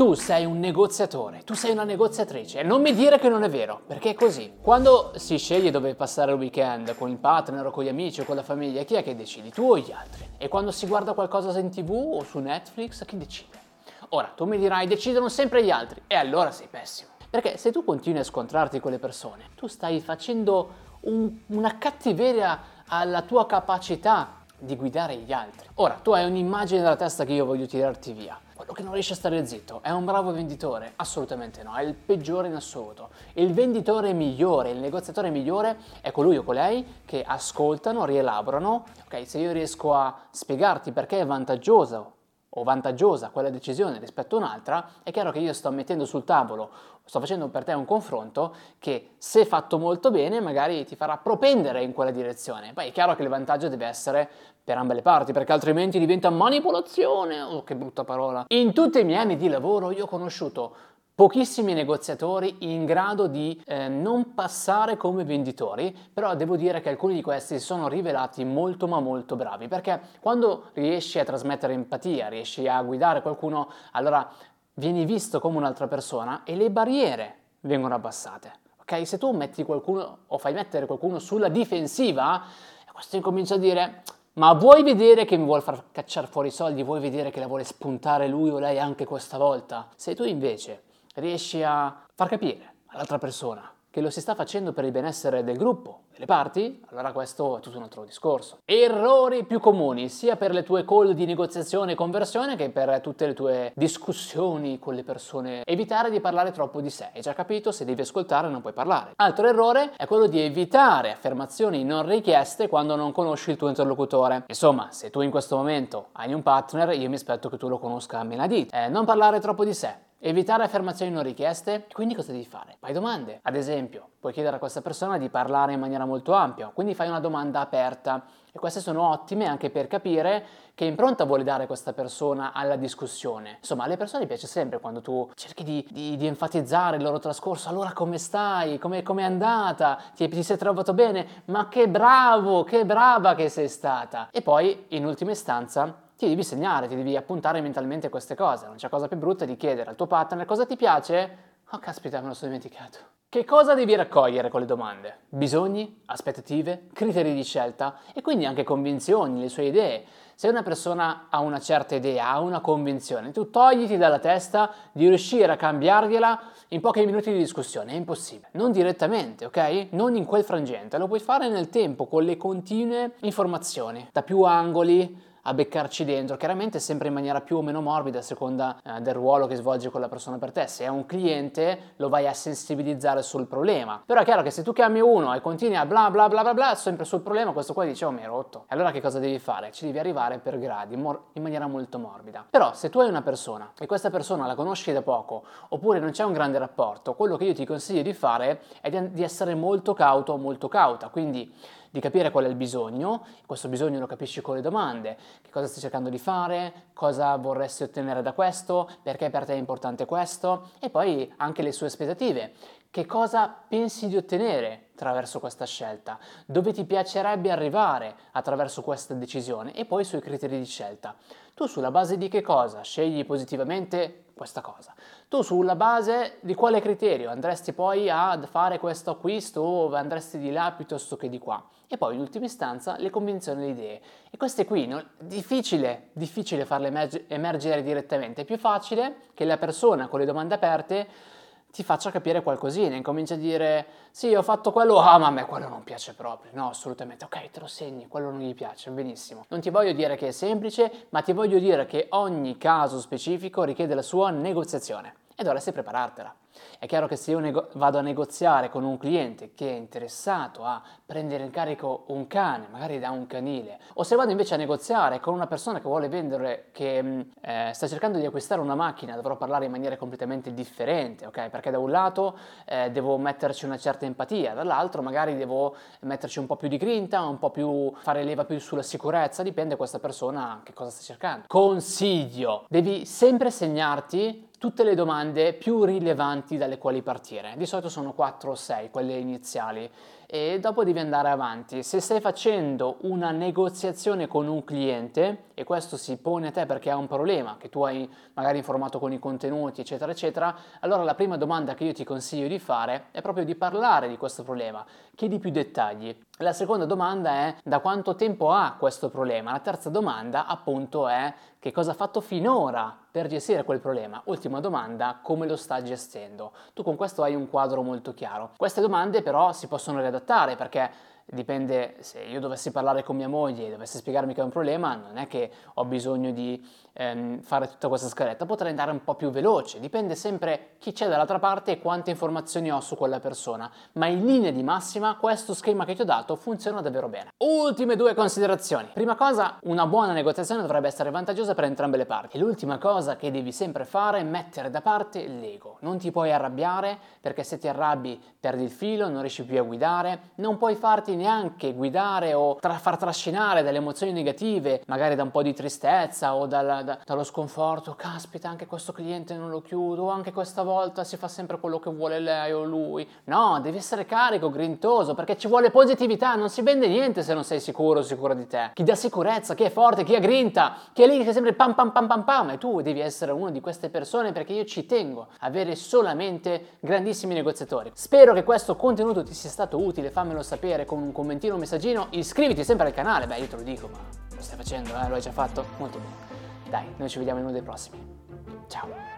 tu sei un negoziatore, tu sei una negoziatrice e non mi dire che non è vero, perché è così. Quando si sceglie dove passare il weekend con il partner o con gli amici o con la famiglia, chi è che decidi? Tu o gli altri? E quando si guarda qualcosa in tv o su Netflix, chi decide? Ora, tu mi dirai, decidono sempre gli altri, e allora sei pessimo. Perché se tu continui a scontrarti con le persone, tu stai facendo un, una cattiveria alla tua capacità di guidare gli altri. Ora, tu hai un'immagine nella testa che io voglio tirarti via. Che non riesce a stare zitto è un bravo venditore? Assolutamente no, è il peggiore in assoluto. Il venditore migliore, il negoziatore migliore è colui o colei che ascoltano, rielaborano. Ok, se io riesco a spiegarti perché è vantaggioso o vantaggiosa quella decisione rispetto a un'altra, è chiaro che io sto mettendo sul tavolo, sto facendo per te un confronto che se fatto molto bene magari ti farà propendere in quella direzione. Poi è chiaro che il vantaggio deve essere per ambe le parti, perché altrimenti diventa manipolazione, oh che brutta parola. In tutti i miei anni di lavoro io ho conosciuto pochissimi negoziatori in grado di eh, non passare come venditori, però devo dire che alcuni di questi si sono rivelati molto ma molto bravi, perché quando riesci a trasmettere empatia, riesci a guidare qualcuno, allora vieni visto come un'altra persona e le barriere vengono abbassate. Ok? Se tu metti qualcuno o fai mettere qualcuno sulla difensiva, questo incomincia a dire ma vuoi vedere che mi vuole far cacciare fuori i soldi? Vuoi vedere che la vuole spuntare lui o lei anche questa volta? Se tu invece riesci a far capire all'altra persona che lo si sta facendo per il benessere del gruppo, delle parti, allora questo è tutto un altro discorso. Errori più comuni, sia per le tue call di negoziazione e conversione che per tutte le tue discussioni con le persone. Evitare di parlare troppo di sé. Hai già capito? Se devi ascoltare non puoi parlare. Altro errore è quello di evitare affermazioni non richieste quando non conosci il tuo interlocutore. Insomma, se tu in questo momento hai un partner, io mi aspetto che tu lo conosca a menadito. Eh, non parlare troppo di sé Evitare affermazioni non richieste, quindi cosa devi fare? Fai domande. Ad esempio, puoi chiedere a questa persona di parlare in maniera molto ampia, quindi fai una domanda aperta e queste sono ottime anche per capire che impronta vuole dare questa persona alla discussione. Insomma, alle persone piace sempre quando tu cerchi di, di, di enfatizzare il loro trascorso. Allora, come stai? Come è andata? Ti, ti sei trovato bene? Ma che bravo, che brava che sei stata! E poi, in ultima istanza, ti devi segnare, ti devi appuntare mentalmente queste cose. Non c'è cosa più brutta di chiedere al tuo partner cosa ti piace? Oh caspita, me lo sono dimenticato. Che cosa devi raccogliere con le domande? Bisogni, aspettative, criteri di scelta e quindi anche convinzioni, le sue idee. Se una persona ha una certa idea, ha una convinzione, tu togliti dalla testa di riuscire a cambiargliela in pochi minuti di discussione, è impossibile. Non direttamente, ok? Non in quel frangente, lo puoi fare nel tempo con le continue informazioni, da più angoli, a beccarci dentro, chiaramente sempre in maniera più o meno morbida a seconda eh, del ruolo che svolge quella persona per te. Se è un cliente lo vai a sensibilizzare sul problema. Però è chiaro che se tu chiami uno e continui a bla bla bla bla bla sempre sul problema, questo qua dice oh mi hai rotto. E allora che cosa devi fare? Ci devi arrivare per gradi, mor- in maniera molto morbida. Però se tu hai una persona e questa persona la conosci da poco oppure non c'è un grande rapporto, quello che io ti consiglio di fare è di, di essere molto cauto molto cauta. Quindi di capire qual è il bisogno, questo bisogno lo capisci con le domande, che cosa stai cercando di fare, cosa vorresti ottenere da questo, perché per te è importante questo e poi anche le sue aspettative. Che cosa pensi di ottenere attraverso questa scelta? Dove ti piacerebbe arrivare attraverso questa decisione? E poi sui criteri di scelta. Tu sulla base di che cosa scegli positivamente questa cosa? Tu sulla base di quale criterio andresti poi a fare questo acquisto o andresti di là piuttosto che di qua? E poi in ultima istanza le convinzioni e le idee. E queste qui, no, difficile, difficile farle emergere direttamente, è più facile che la persona con le domande aperte ti faccia capire qualcosina, incomincia a dire sì ho fatto quello, ah ma a me quello non piace proprio, no assolutamente, ok te lo segni, quello non gli piace, benissimo. Non ti voglio dire che è semplice, ma ti voglio dire che ogni caso specifico richiede la sua negoziazione e dovresti preparartela. È chiaro che se io nego- vado a negoziare con un cliente che è interessato a prendere in carico un cane, magari da un canile, o se vado invece a negoziare con una persona che vuole vendere, che mm, eh, sta cercando di acquistare una macchina, dovrò parlare in maniera completamente differente, ok? Perché da un lato eh, devo metterci una certa empatia, dall'altro magari devo metterci un po' più di grinta, un po' più fare leva più sulla sicurezza, dipende questa persona che cosa sta cercando. Consiglio, devi sempre segnarti tutte le domande più rilevanti dalle quali partire. Di solito sono 4 o 6 quelle iniziali e dopo devi andare avanti. Se stai facendo una negoziazione con un cliente e questo si pone a te perché ha un problema che tu hai magari informato con i contenuti, eccetera, eccetera, allora la prima domanda che io ti consiglio di fare è proprio di parlare di questo problema. Chiedi più dettagli. La seconda domanda è da quanto tempo ha questo problema. La terza domanda appunto è che cosa ha fatto finora per gestire quel problema. Ultima domanda, come lo sta gestendo. Tu con questo hai un quadro molto chiaro. Queste domande però si possono riadattare perché dipende se io dovessi parlare con mia moglie e dovessi spiegarmi che è un problema, non è che ho bisogno di ehm, fare tutta questa scaletta, potrei andare un po' più veloce, dipende sempre chi c'è dall'altra parte e quante informazioni ho su quella persona, ma in linea di massima questo schema che ti ho dato funziona davvero bene. Ultime due considerazioni. Prima cosa, una buona negoziazione dovrebbe essere vantaggiosa per entrambe le parti. E l'ultima cosa che devi sempre fare è mettere da parte l'ego. Non ti puoi arrabbiare perché se ti arrabbi perdi il filo, non riesci più a guidare, non puoi farti neanche guidare o tra- far trascinare dalle emozioni negative, magari da un po' di tristezza o dalla, da, dallo sconforto, caspita anche questo cliente non lo chiudo, anche questa volta si fa sempre quello che vuole lei o lui. No, devi essere carico, grintoso, perché ci vuole positività, non si vende niente se non sei sicuro o sicura di te. Chi dà sicurezza, chi è forte, chi ha grinta, chi è lì che sempre pam pam pam pam pam, e tu devi essere una di queste persone perché io ci tengo avere solamente grandissimi negoziatori. Spero che questo contenuto ti sia stato utile, fammelo sapere con un commentino, un messaggino, iscriviti sempre al canale, beh io te lo dico, ma lo stai facendo, eh? lo hai già fatto? Molto bene. Dai, noi ci vediamo in uno dei prossimi. Ciao!